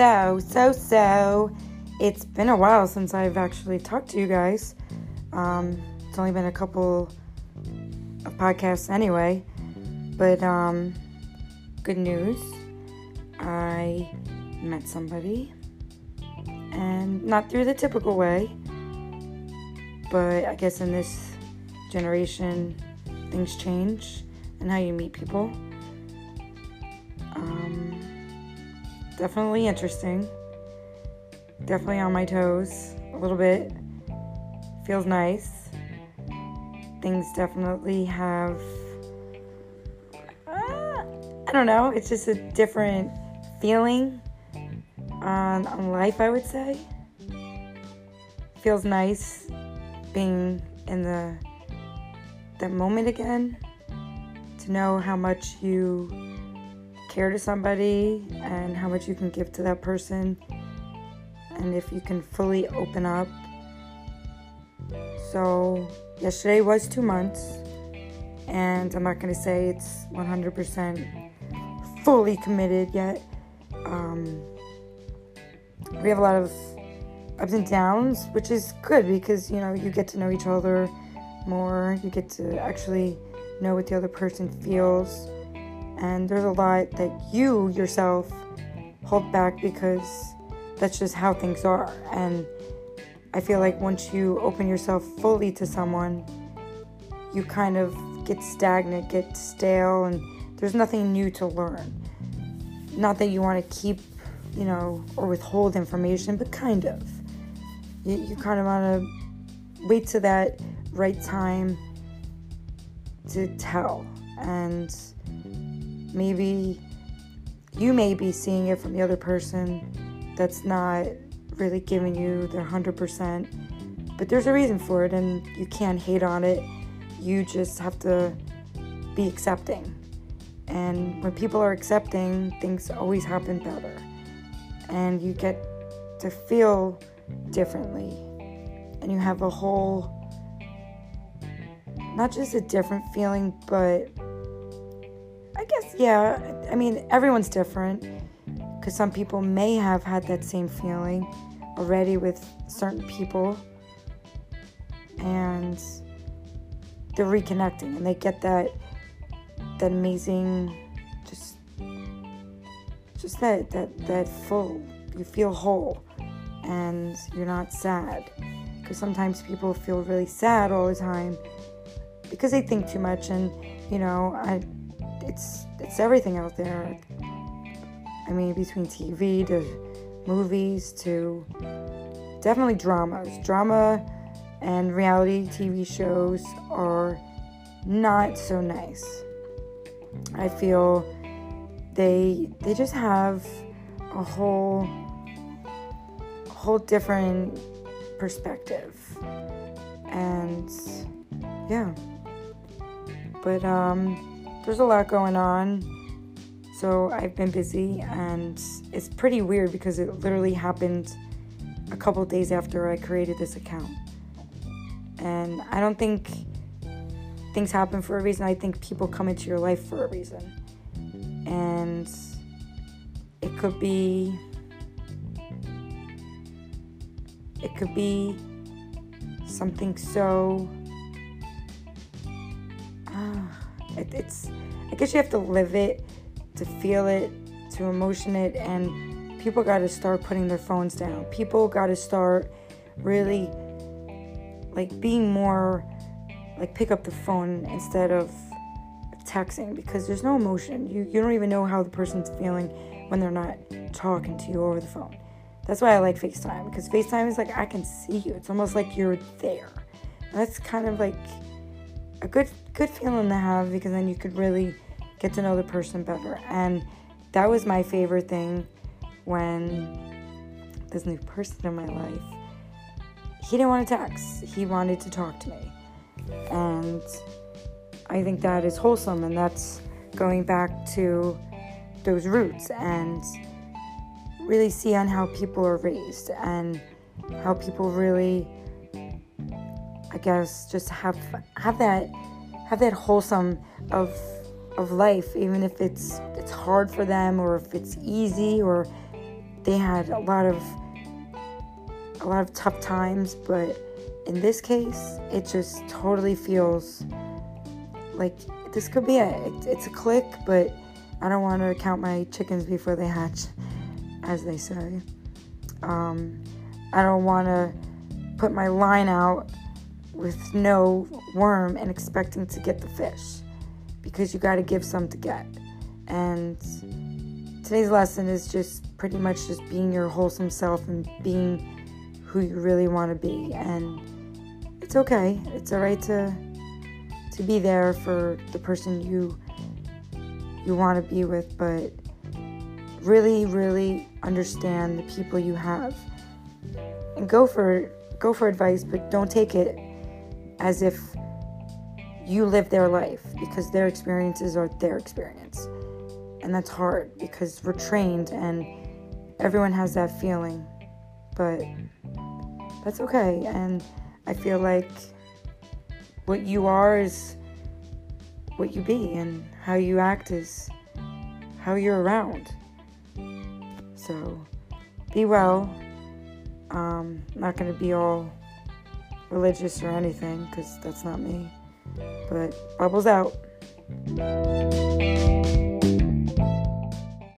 So, so, so, it's been a while since I've actually talked to you guys. Um, it's only been a couple of podcasts anyway, but um, good news. I met somebody, and not through the typical way, but I guess in this generation, things change and how you meet people. Definitely interesting. Definitely on my toes a little bit. Feels nice. Things definitely have. Uh, I don't know. It's just a different feeling on, on life, I would say. Feels nice being in the that moment again to know how much you care to somebody and how much you can give to that person. And if you can fully open up. So yesterday was two months. And i'm not going to say it's 100% fully committed yet. Um, we have a lot of ups and downs which is good because you know you get to know each other more. You get to actually know what the other person feels. And there's a lot that you yourself hold back because that's just how things are. And I feel like once you open yourself fully to someone, you kind of get stagnant, get stale, and there's nothing new to learn. Not that you want to keep, you know, or withhold information, but kind of. You, you kind of want to wait to that right time to tell. And maybe you may be seeing it from the other person that's not really giving you their 100%. But there's a reason for it, and you can't hate on it. You just have to be accepting. And when people are accepting, things always happen better. And you get to feel differently. And you have a whole not just a different feeling, but yeah, I mean, everyone's different because some people may have had that same feeling already with certain people. And they're reconnecting and they get that that amazing just just that that that full you feel whole and you're not sad. Because sometimes people feel really sad all the time because they think too much and you know I it's it's everything out there. I mean between TV to movies to definitely dramas. Drama and reality TV shows are not so nice. I feel they they just have a whole whole different perspective. And yeah. But um, there's a lot going on. So I've been busy, and it's pretty weird because it literally happened a couple days after I created this account. And I don't think things happen for a reason. I think people come into your life for a reason. And it could be it could be something so ah. It, it's, I guess you have to live it to feel it, to emotion it, and people got to start putting their phones down. People got to start really like being more like pick up the phone instead of texting because there's no emotion. You you don't even know how the person's feeling when they're not talking to you over the phone. That's why I like FaceTime because FaceTime is like I can see you. It's almost like you're there. And that's kind of like a good good feeling to have because then you could really get to know the person better. And that was my favorite thing when this new person in my life he didn't want to text. He wanted to talk to me. And I think that is wholesome and that's going back to those roots and really see on how people are raised and how people really I guess just have have that have that wholesome of of life, even if it's it's hard for them or if it's easy or they had a lot of a lot of tough times, but in this case, it just totally feels like this could be it. It's a click, but I don't want to count my chickens before they hatch, as they say. Um, I don't want to put my line out with no worm and expecting to get the fish because you got to give some to get. And today's lesson is just pretty much just being your wholesome self and being who you really want to be. And it's okay. It's all right to to be there for the person you you want to be with, but really, really understand the people you have and go for go for advice, but don't take it as if you live their life because their experiences are their experience. And that's hard because we're trained and everyone has that feeling. But that's okay. And I feel like what you are is what you be, and how you act is how you're around. So be well. Um, not going to be all religious or anything because that's not me. But bubbles out.